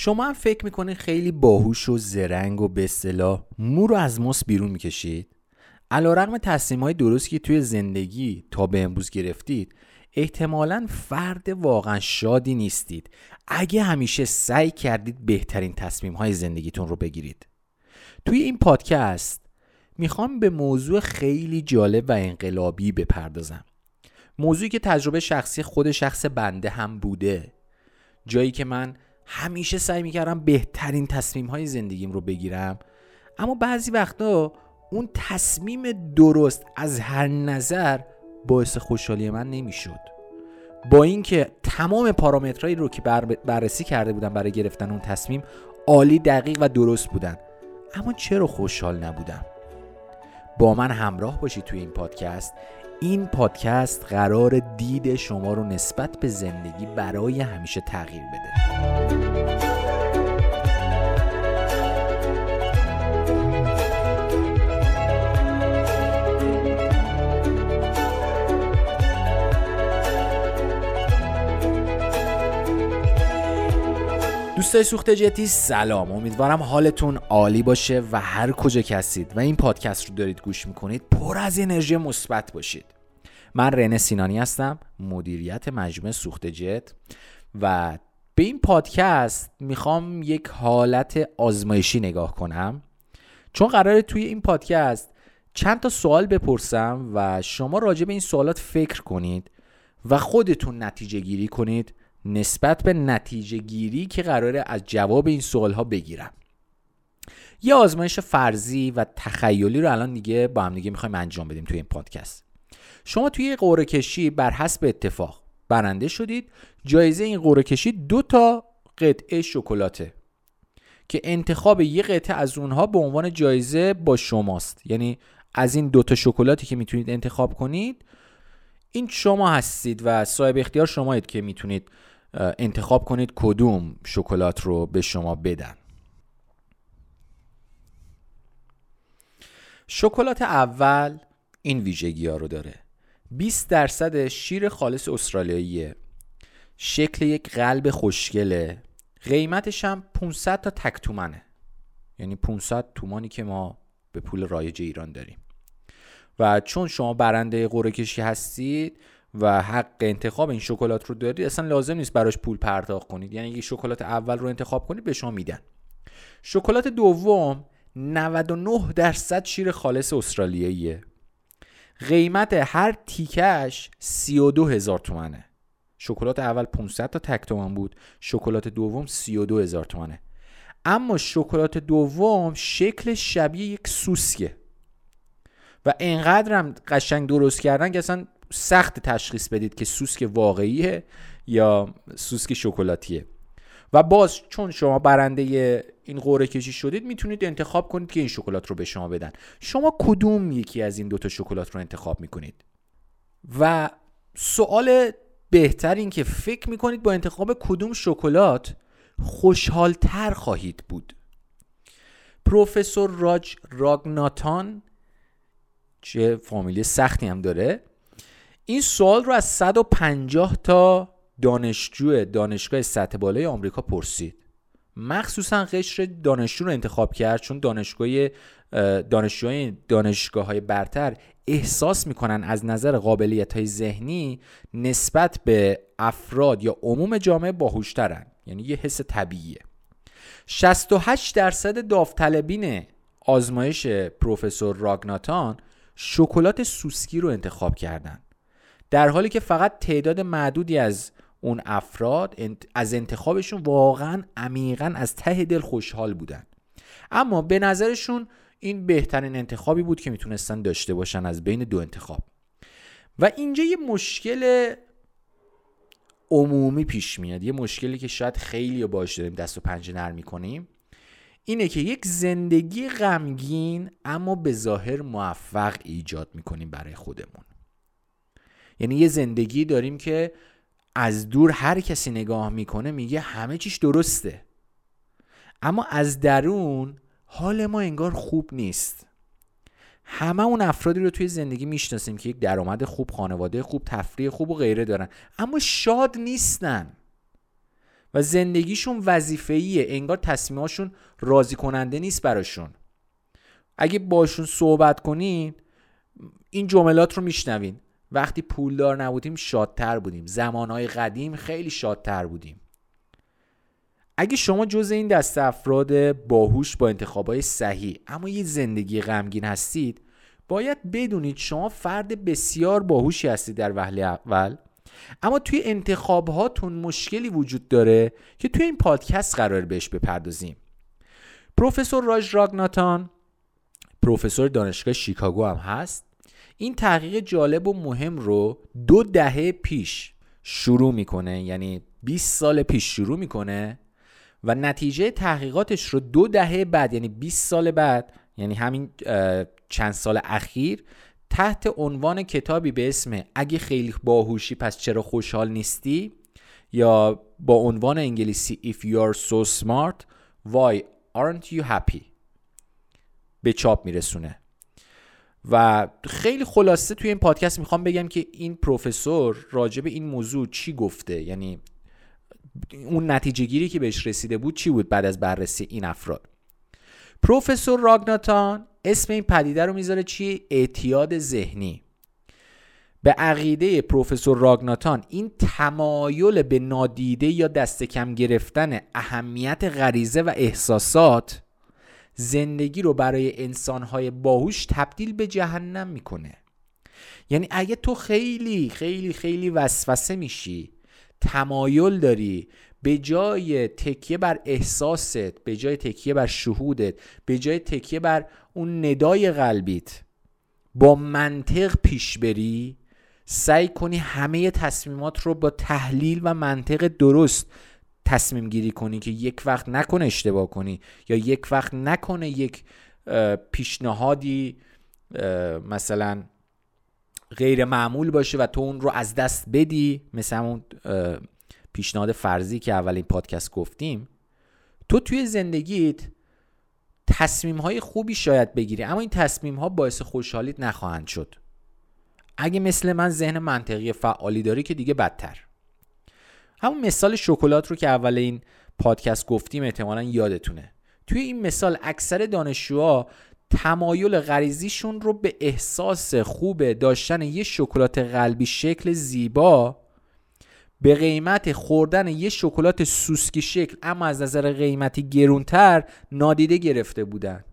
شما هم فکر می‌کنید خیلی باهوش و زرنگ و به اصطلاح مو رو از مس بیرون می‌کشید؟ علا رقم تصمیم های درستی که توی زندگی تا به امروز گرفتید احتمالا فرد واقعا شادی نیستید. اگه همیشه سعی کردید بهترین تصمیم های زندگیتون رو بگیرید. توی این پادکست می‌خوام به موضوع خیلی جالب و انقلابی بپردازم. موضوعی که تجربه شخصی خود شخص بنده هم بوده. جایی که من همیشه سعی می‌کردم بهترین تصمیم های زندگیم رو بگیرم. اما بعضی وقتا اون تصمیم درست از هر نظر باعث خوشحالی من نمی‌شد. با اینکه تمام پارامترهایی رو که بررسی کرده بودم برای گرفتن اون تصمیم عالی دقیق و درست بودن. اما چرا خوشحال نبودم؟ با من همراه باشید توی این پادکست. این پادکست قرار دید شما رو نسبت به زندگی برای همیشه تغییر بده. دوستای سوخت جتی سلام. امیدوارم حالتون عالی باشه و هر کجا که هستید و این پادکست رو دارید گوش می‌کنید پر از انرژی مثبت باشید. من رنه سینانی هستم مدیریت مجموعه سوخت جت و به این پادکست می‌خوام یک حالت آزمایشی نگاه کنم. چون قراره توی این پادکست چند تا سوال بپرسم و شما راجع به این سوالات فکر کنید و خودتون نتیجه گیری کنید. نسبت به نتیجه گیری که قراره از جواب این سوال ها بگیرم. یه آزمایش فرضی و تخیلی رو الان دیگه با هم دیگه می‌خوایم انجام بدیم توی این پادکست. شما توی قوره کشی بر حسب اتفاق برنده شدید. جایزه این قوره کشی دو تا قطعه شکلاته که انتخاب یه قطعه از اونها به عنوان جایزه با شماست. یعنی از این دو تا شکلاتی که می‌تونید انتخاب کنید این شما هستید و صاحب اختیار شمایید که می‌تونید انتخاب کنید کدوم شکلات رو به شما بدن. شکلات اول این ویژگی ها رو داره. 20 درصد شیر خالص استرالیاییه. شکل یک قلب خوشگله. قیمتش هم 500 تا تک تومنه. یعنی 500 تومانی که ما به پول رایج ایران داریم. و چون شما برنده قرعه کشی هستید و حق انتخاب این شکلات رو دارید اصلا لازم نیست براش پول پرداخت کنید. یعنی یه شکلات اول رو انتخاب کنید به شما میدن. شکلات دوم 99 درصد شیر خالص استرالیاییه. قیمت هر تیکش 32 هزار تومنه. شکلات اول 500 تا تک تومن بود شکلات دوم 32 هزار تومنه. اما شکلات دوم شکل شبیه یک سوسکه. و اینقدر قشنگ درست کردن که اصلا سخت تشخیص بدید که سوسک واقعیه یا سوسک شکلاتیه. و باز چون شما برنده این قوره کشی شدید می‌تونید انتخاب کنید که این شکلات رو به شما بدن. شما کدوم یکی از این دوتا شکلات رو انتخاب می‌کنید؟ و سوال بهتر این که فکر می‌کنید با انتخاب کدوم شکلات خوشحالتر خواهید بود؟ پروفسور راج راگناتان چه فامیلی سختی هم داره این سوال رو از 150 تا دانشجو دانشگاه سطح بالای آمریکا پرسید. مخصوصا قشر دانشجو رو انتخاب کرد چون دانشگاه دانشجوهای دانشگاه های برتر احساس می‌کنن از نظر قابلیت های ذهنی نسبت به افراد یا عموم جامعه باهوشترن. یعنی یه حس طبیعیه. 68 درصد داوطلبین آزمایش پروفسور راگناتان شکلات سوسکی رو انتخاب کردن. در حالی که فقط تعداد معدودی از اون افراد از انتخابشون واقعا عمیقا از ته دل خوشحال بودن. اما به نظرشون این بهترین انتخابی بود که می‌تونستن داشته باشن از بین دو انتخاب. و اینجا یه مشکل عمومی پیش میاد. یه مشکلی که شاید خیلی باش داریم دست و پنجه نرم می‌کنیم. اینه که یک زندگی غمگین اما به ظاهر موفق ایجاد می‌کنیم برای خودمون. یعنی یه زندگی داریم که از دور هر کسی نگاه می‌کنه میگه همه چیش درسته. اما از درون حال ما انگار خوب نیست. همه اون افرادی رو توی زندگی می‌شناسیم که یک درآمد خوب خانواده خوب تفریح خوب و غیره دارن. اما شاد نیستن. و زندگیشون وظیفه‌ایه. انگار تصمیماشون راضی کننده نیست براشون. اگه باشون صحبت کنین این جملات رو میشنوین. وقتی پولدار نبودیم شادتر بودیم. زمانهای قدیم خیلی شادتر بودیم. اگه شما جز این دست افراد باهوش با انتخابای صحیح اما یه زندگی غمگین هستید باید بدونید شما فرد بسیار باهوشی هستید در وهله اول. اما توی انتخاب هاتون مشکلی وجود داره که توی این پادکست قرار بهش بپردازیم. پروفسور راج راگناتان پروفسور دانشگاه شیکاگو هم هست. این تحقیق جالب و مهم رو دو دهه پیش شروع می‌کنه یعنی 20 سال پیش شروع می‌کنه و نتیجه تحقیقاتش رو دو دهه بعد یعنی 20 سال بعد یعنی همین چند سال اخیر تحت عنوان کتابی به اسم اگه خیلی باهوشی پس چرا خوشحال نیستی؟ یا با عنوان انگلیسی If you are so smart why aren't you happy به چاپ میرسونه. و خیلی خلاصه توی این پادکست می‌خوام بگم که این پروفسور راجع به این موضوع چی گفته؟ یعنی اون نتیجه گیری که بهش رسیده بود چی بود بعد از بررسی این افراد؟ پروفسور راگناتان اسم این پدیده رو می‌ذاره چی؟ اعتیاد ذهنی. به عقیده پروفسور راگناتان این تمایل به نادیده یا دست کم گرفتن اهمیت غریزه و احساسات زندگی رو برای انسانهای باهوش تبدیل به جهنم می‌کنه. یعنی اگه تو خیلی خیلی خیلی وسوسه میشی تمایل داری به جای تکیه بر احساست به جای تکیه بر شهودت به جای تکیه بر اون ندای قلبیت با منطق پیش بری سعی کنی همه تصمیمات رو با تحلیل و منطق درست تصمیم گیری کنی که یک وقت نکنه اشتباه کنی یا یک وقت نکنه یک پیشنهادی مثلا غیر معمول باشه و تو اون رو از دست بدی مثل اون پیشنهاد فرضی که اولین پادکست گفتیم تو توی زندگیت تصمیم های خوبی شاید بگیری اما این تصمیم ها باعث خوشحالیت نخواهند شد. اگه مثل من ذهن منطقی فعالی داری که دیگه بدتر. همون مثال شکلات رو که اول این پادکست گفتیم احتمالا یادتونه. توی این مثال اکثر دانشجوها تمایل غریزیشون رو به احساس خوب داشتن یه شکلات قلبی شکل زیبا به قیمت خوردن یه شکلات سوسکی شکل اما از نظر قیمتی گرونتر نادیده گرفته بودن.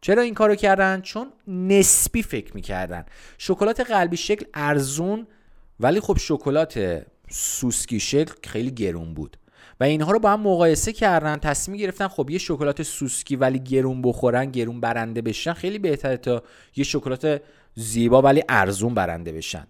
چرا این کارو کردن؟ چون نسبی فکر می‌کردن. شکلات قلبی شکل ارزون ولی خب شکلات سوسکی شکل خیلی گرون بود. و اینها رو با هم مقایسه کردن تصمیم گرفتن خب یه شکلات سوسکی ولی گرون بخورن گرون برنده بشن خیلی بهتره تا یه شکلات زیبا ولی ارزون برنده بشن.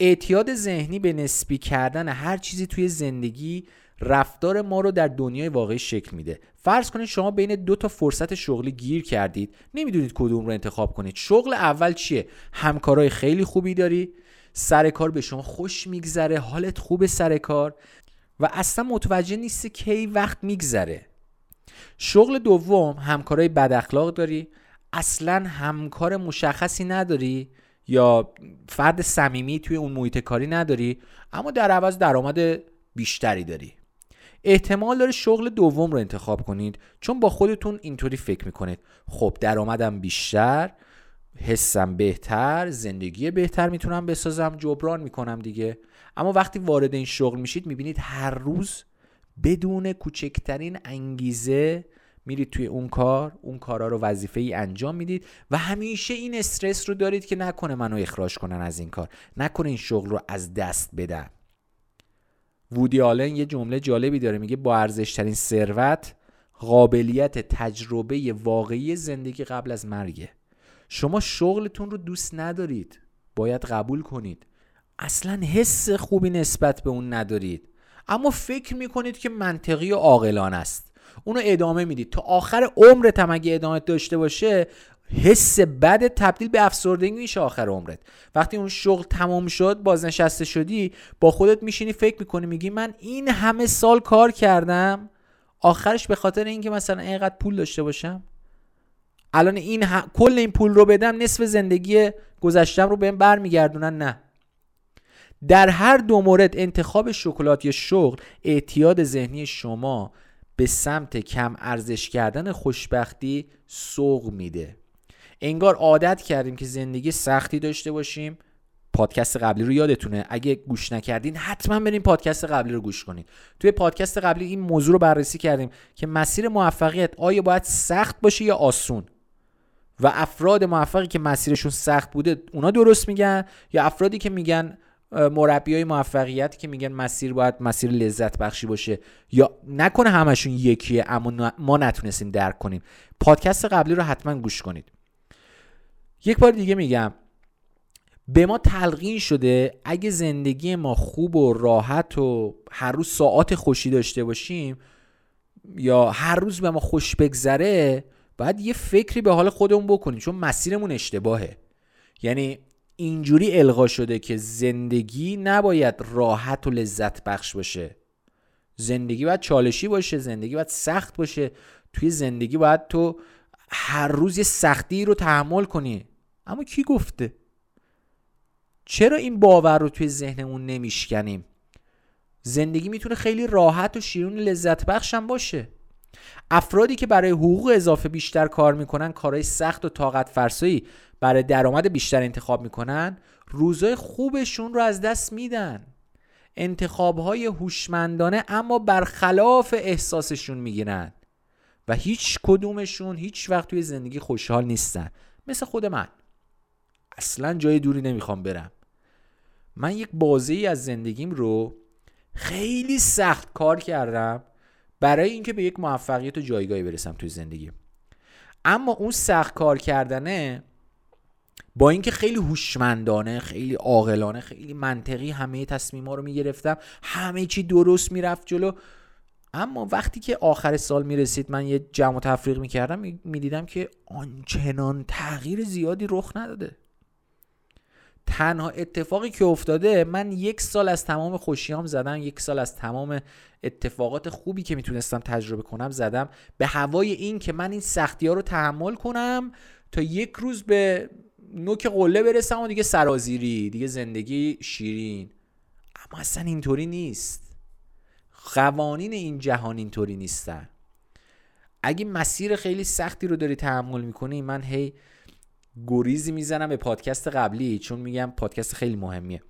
اعتیاد ذهنی به نسبی کردن هر چیزی توی زندگی رفتار ما رو در دنیای واقعی شکل میده. فرض کنید شما بین دو تا فرصت شغلی گیر کردید. نمی‌دونید کدوم رو انتخاب کنید. شغل اول چیه؟ همکارای خیلی خوبی داری؟ سر کار به شما خوش میگذره حالت خوب سر کار و اصلا متوجه نیستی کی وقت میگذره. شغل دوم همکارای بد اخلاق داری؟ اصلا همکار مشخصی نداری؟ یا فرد صمیمی توی اون محیط کاری نداری؟ اما در عوض درآمد بیشتری داری. احتمال داره شغل دوم رو انتخاب کنید چون با خودتون اینطوری فکر می‌کنید. خب درآمدم بیشتر حسم بهتر زندگی بهتر می‌تونم بسازم جبران می‌کنم دیگه. اما وقتی وارد این شغل میشید می‌بینید هر روز بدون کوچکترین انگیزه میرید توی اون کار اون کارا رو وظیفه ای انجام می‌دید و همیشه این استرس رو دارید که نکنه منو اخراج کنن از این کار نکنه این شغل رو از دست بدن. وودی آلن یه جمله جالبی داره میگه با ارزشترین ثروت قابلیت تجربه واقعی زندگی قبل از مرگه. شما شغلتون رو دوست ندارید. باید قبول کنید. اصلا حس خوبی نسبت به اون ندارید. اما فکر می‌کنید که منطقی و عاقلانه است. اونو ادامه می‌دید. تا آخر عمرت هم اگه ادامه داشته باشه حس بد تبدیل به افسردگی میشه آخر عمرت. وقتی اون شغل تمام شد بازنشسته شدی با خودت میشینی فکر می‌کنی میگی من این همه سال کار کردم. آخرش به خاطر اینکه مثلا اینقدر پول داشته باشم؟ الان این کل این پول رو بدم نصف زندگی گذشتم رو بهم برمیگردونن نه. در هر دو مورد انتخاب شکلات یا شغل اعتیاد ذهنی شما به سمت کم ارزش کردن خوشبختی سوق میده. انگار عادت کردیم که زندگی سختی داشته باشیم. پادکست قبلی رو یادتونه. اگه گوش نکردین حتما بریم پادکست قبلی رو گوش کنید توی پادکست قبلی این موضوع رو بررسی کردیم که مسیر موفقیت آیا باید سخت باشه یا آسون؟ و افراد موفقی که مسیرشون سخت بوده اونا درست میگن؟ یا افرادی که میگن مربی های موفقیت که میگن مسیر باید مسیر لذت بخشی باشه؟ یا نکنه همشون یکیه اما ما نتونستیم درک کنیم. پادکست قبلی رو حتما گوش کنید. یک بار دیگه میگم به ما تلقین شده اگه زندگی ما خوب و راحت و هر روز ساعات خوشی داشته باشیم یا هر روز به ما خوش بگذره باید یه فکری به حال خودمون بکنیم چون مسیرمون اشتباهه. یعنی اینجوری القا شده که زندگی نباید راحت و لذت بخش باشه. زندگی باید چالشی باشه زندگی باید سخت باشه. توی زندگی باید تو هر روز یه سختی رو تحمل کنی. اما کی گفته؟ چرا این باور رو توی ذهنمون نمیشکنیم؟ زندگی می‌تونه خیلی راحت و شیرون لذت بخشم باشه. افرادی که برای حقوق اضافه بیشتر کار می‌کنن کارهای سخت و طاقت فرسایی برای درآمد بیشتر انتخاب می‌کنن روزای خوبشون رو از دست میدن. انتخابهای هوشمندانه اما برخلاف احساسشون می‌گیرن و هیچ کدومشون هیچ وقت توی زندگی خوشحال نیستن. مثل خود من. اصلا جای دوری نمی‌خوام برم. من یک بازه ای از زندگیم رو خیلی سخت کار کردم. برای اینکه به یک موفقیت و جایگاهی برسم توی زندگی. اما اون سخت کار کردنه با اینکه خیلی هوشمندانه خیلی عاقلانه خیلی منطقی همه تصمیما رو می‌گرفتم همه چی درست می‌رفت جلو. اما وقتی که آخر سال می‌رسید من یه جمع و تفریق می‌کردم می‌دیدم که آنچنان تغییر زیادی رخ نداده. تنها اتفاقی که افتاده من یک سال از تمام خوشیام زدم یک سال از تمام اتفاقات خوبی که می‌تونستم تجربه کنم زدم به هوای این که من این سختی ها رو تحمل کنم تا یک روز به نوک قله برسم و دیگه سرازیری دیگه زندگی شیرین. اما اصلا اینطوری نیست. قوانین این جهان اینطوری نیستن. اگه مسیر خیلی سختی رو داری تحمل می‌کنی من هی گریزی می‌زنم به پادکست قبلی چون میگم پادکست خیلی مهمیه.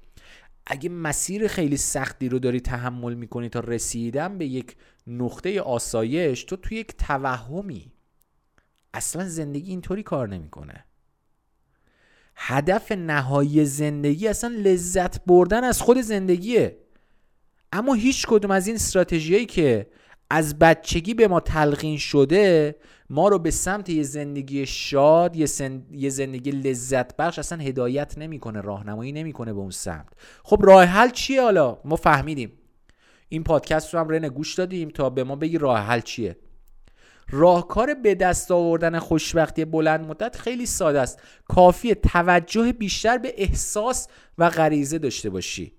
اگه مسیر خیلی سختی رو داری تحمل می‌کنی تا رسیدن به یک نقطه آسایش تو تو یک توهمی اصلا زندگی اینطوری کار نمی‌کنه. هدف نهایی زندگی اصلا لذت بردن از خود زندگیه. اما هیچ کدوم از این استراتژیایی که از بچگی به ما تلقین شده ما رو به سمت یه زندگی شاد یه, یه زندگی لذت بخش اصلا هدایت نمی‌کنه راهنمایی نمی‌کنه به اون سمت. خب راه حل چیه حالا؟ ما فهمیدیم. این پادکست رو هم رنه گوش دادیم تا به ما بگی راه حل چیه. راهکار به دست آوردن خوشبختی بلند مدت خیلی ساده است. کافیه توجه بیشتر به احساس و غریزه داشته باشی.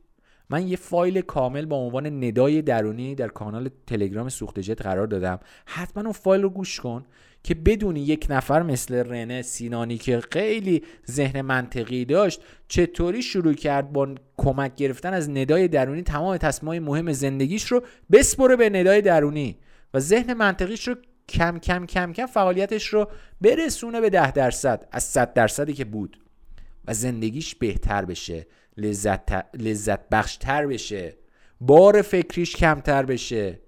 من یه فایل کامل با عنوان ندای درونی در کانال تلگرام سوخت جت قرار دادم. حتما اون فایل رو گوش کن که بدونی یک نفر مثل رنه سینانی که خیلی ذهن منطقی داشت چطوری شروع کرد با کمک گرفتن از ندای درونی تمام تصمیمات مهم زندگیش رو بسپره به ندای درونی و ذهن منطقیش رو کم کم کم کم فعالیتش رو برسونه به ده درصد از صد درصدی که بود و زندگیش بهتر بشه. لذت, لذت بخشتر بشه. بار فکریش کمتر بشه.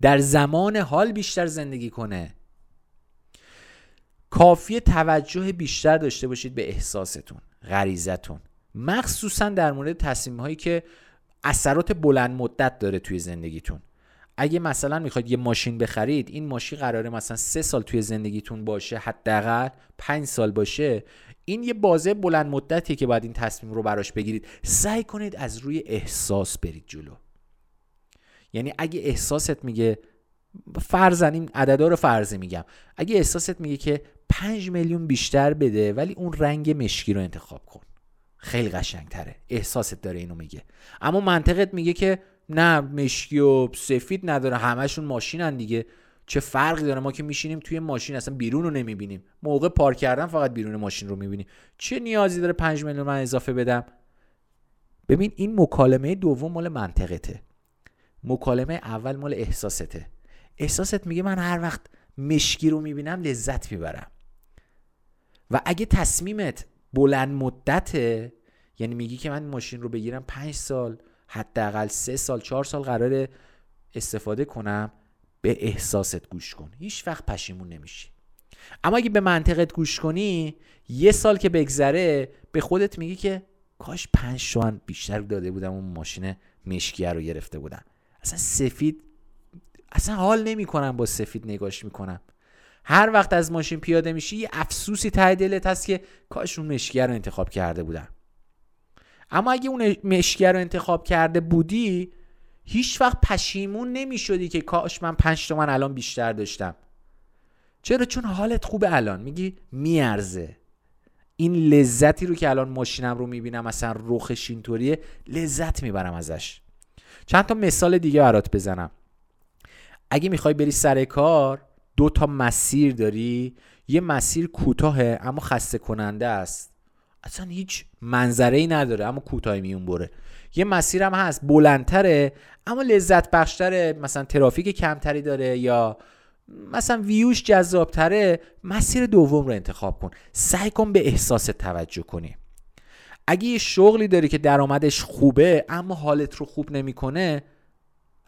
در زمان حال بیشتر زندگی کنه. کافی توجه بیشتر داشته باشید به احساستون غریزتون. مخصوصا در مورد تصمیم هایی که اثرات بلند مدت داره توی زندگیتون. اگه مثلا می‌خواید یه ماشین بخرید این ماشین قراره مثلا سه سال توی زندگیتون باشه حداقل پنج سال باشه. این یه بازه بلند مدتیه که باید این تصمیم رو براش بگیرید. سعی کنید از روی احساس برید جلو. یعنی اگه احساست میگه فرزن این عددا رو فرضی میگم. اگه احساست میگه که 5 میلیون بیشتر بده ولی اون رنگ مشکی رو انتخاب کن. خیلی قشنگتره. احساست داره اینو میگه. اما منطقت میگه که نه مشکی و سفید نداره. همشون ماشینن دیگه. چه فرقی داره؟ ما که میشینیم توی ماشین اصلا بیرون رو نمی‌بینیم. موقع پارک کردن فقط بیرون ماشین رو می‌بینیم چه نیازی داره 5 میلیون من اضافه بدم؟ ببین این مکالمه دوم مال منطقته. مکالمه اول مال احساسته. احساست میگه من هر وقت مشکی رو می‌بینم لذت می‌برم. و اگه تصمیمت بلند مدته یعنی میگی که من ماشین رو بگیرم پنج سال حداقل سه سال چهار سال قرار استفاده کنم به احساست گوش کن. هیچ وقت پشیمون نمیشی. اما اگه به منطقت گوش کنی یه سال که بگذره به خودت میگی که کاش پنج تومن بیشتر داده بودم اون ماشین مشکیه رو گرفته بودم. اصلا سفید اصلا حال نمی‌کنم با سفید نگاش می‌کنم. هر وقت از ماشین پیاده میشی یه افسوسی ته دلت هست که کاش اون مشکیه رو انتخاب کرده بودم. اما اگه اون مشکیه رو انتخاب کرده بودی هیچ وقت پشیمون نمی شدی که کاش من پنج تومن الان بیشتر داشتم. چرا؟ چون حالت خوبه الان. میگی میارزه. این لذتی رو که الان ماشینم رو می‌بینم مثلا رخش اینطوریه لذت می‌برم ازش. چند تا مثال دیگه برات بزنم. اگه می‌خوای بری سر کار دو تا مسیر داری. یه مسیر کوتاهه اما خسته کننده است. اصلا هیچ منظره ای نداره اما کوتاه میون بره یه مسیرم هست بلندتره اما لذت بخشتره مثلا ترافیک کمتری داره یا مثلا ویوش جذابتره مسیر دوم رو انتخاب کن. سعی کن به احساس توجه کنی. اگه یه شغلی داری که درآمدش خوبه اما حالت رو خوب نمی‌کنه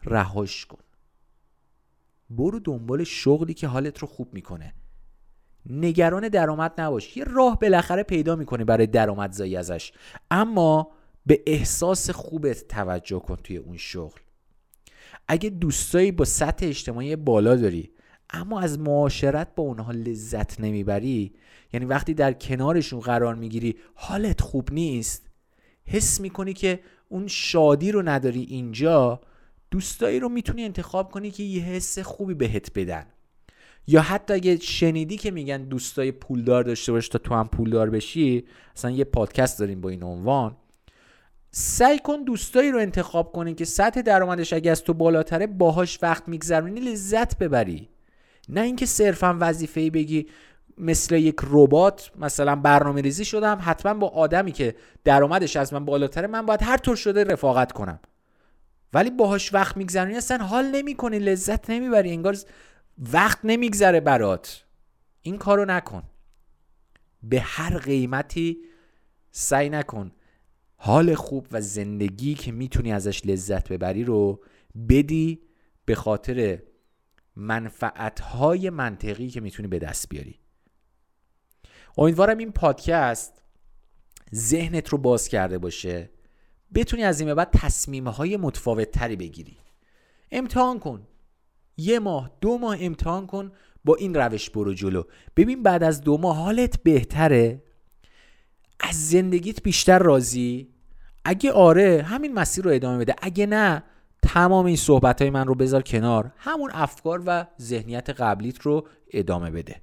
رهاش کن. برو دنبال شغلی که حالت رو خوب می‌کنه. نگران درآمد نباش. یه راه بالاخره پیدا می‌کنی برای درآمدزایی ازش. اما به احساس خوبت توجه کن توی اون شغل. اگه دوستایی با سطح اجتماعی بالا داری اما از معاشرت با اونها لذت نمی‌بری یعنی وقتی در کنارشون قرار می‌گیری حالت خوب نیست حس می‌کنی که اون شادی رو نداری اینجا دوستایی رو می‌تونی انتخاب کنی که یه حس خوبی بهت بدن. یا حتی اگه شنیدی که میگن دوستای پولدار داشته باش تا تو هم پولدار بشی اصلا یه پادکست داریم با این عنوان. سعی کن دوستایی رو انتخاب کنی که سطح درآمدش اگه از تو بالاتره باهاش وقت میگذرونی لذت ببری. نه اینکه صرفا وظیفه‌ای بگی مثل یک ربات مثلا برنامه ریزی شدم حتما با آدمی که درآمدش از من بالاتره من باید هر طور شده رفاقت کنم. ولی باهاش وقت میگذرونی اصلا حال نمی‌کنی لذت نمی‌بری انگار وقت نمیگذره برات. این کارو نکن. به هر قیمتی سعی نکن. حال خوب و زندگی که می‌تونی ازش لذت ببری رو بدی به خاطر منفعتهای منطقی که می‌تونی به دست بیاری. امیدوارم این پادکست ذهنت رو باز کرده باشه. بتونی از این به بعد تصمیم های متفاوت تری بگیری. امتحان کن. یه ماه دو ماه امتحان کن با این روش برو جلو. ببین بعد از دو ماه حالت بهتره؟ از زندگیت بیشتر راضی؟ اگه آره همین مسیر رو ادامه بده. اگه نه تمام این صحبت های من رو بذار کنار. همون افکار و ذهنیت قبلیت رو ادامه بده.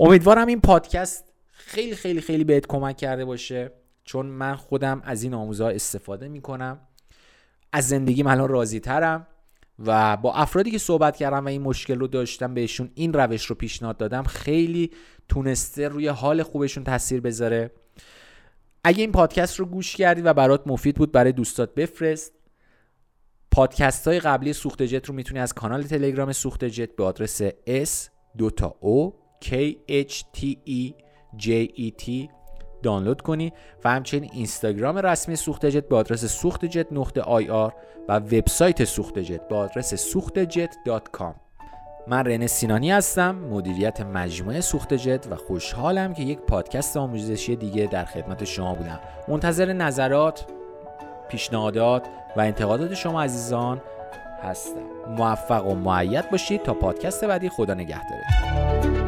امیدوارم این پادکست خیلی خیلی خیلی بهت کمک کرده باشه چون من خودم از این آموزها استفاده می‌کنم. از زندگیم الان راضی ترم و با افرادی که صحبت کردم و این مشکل رو داشتم بهشون این روش رو پیشنهاد دادم خیلی تونسته روی حال خوبشون تاثیر بذاره. اگه این پادکست رو گوش کردی و برات مفید بود برای دوستات بفرست. پادکست های قبلی سوخت جت رو می‌تونی از کانال تلگرام سوخت جت به آدرس s دو تا o k h t e j e t دانلود کنی و همچنین اینستاگرام رسمی سوخت جت به آدرس سوخت جت نقطه آی آر و وبسایت سوخت جت به آدرس سوخت جت دات کام. من رنه سینانی هستم مدیریت مجموعه سوخت جت و خوشحالم که یک پادکست آموزشی دیگه در خدمت شما بودم. منتظر نظرات پیشنهادات و انتقادات شما عزیزان هستم. موفق و معید باشید تا پادکست بعدی خدا نگهدارتون.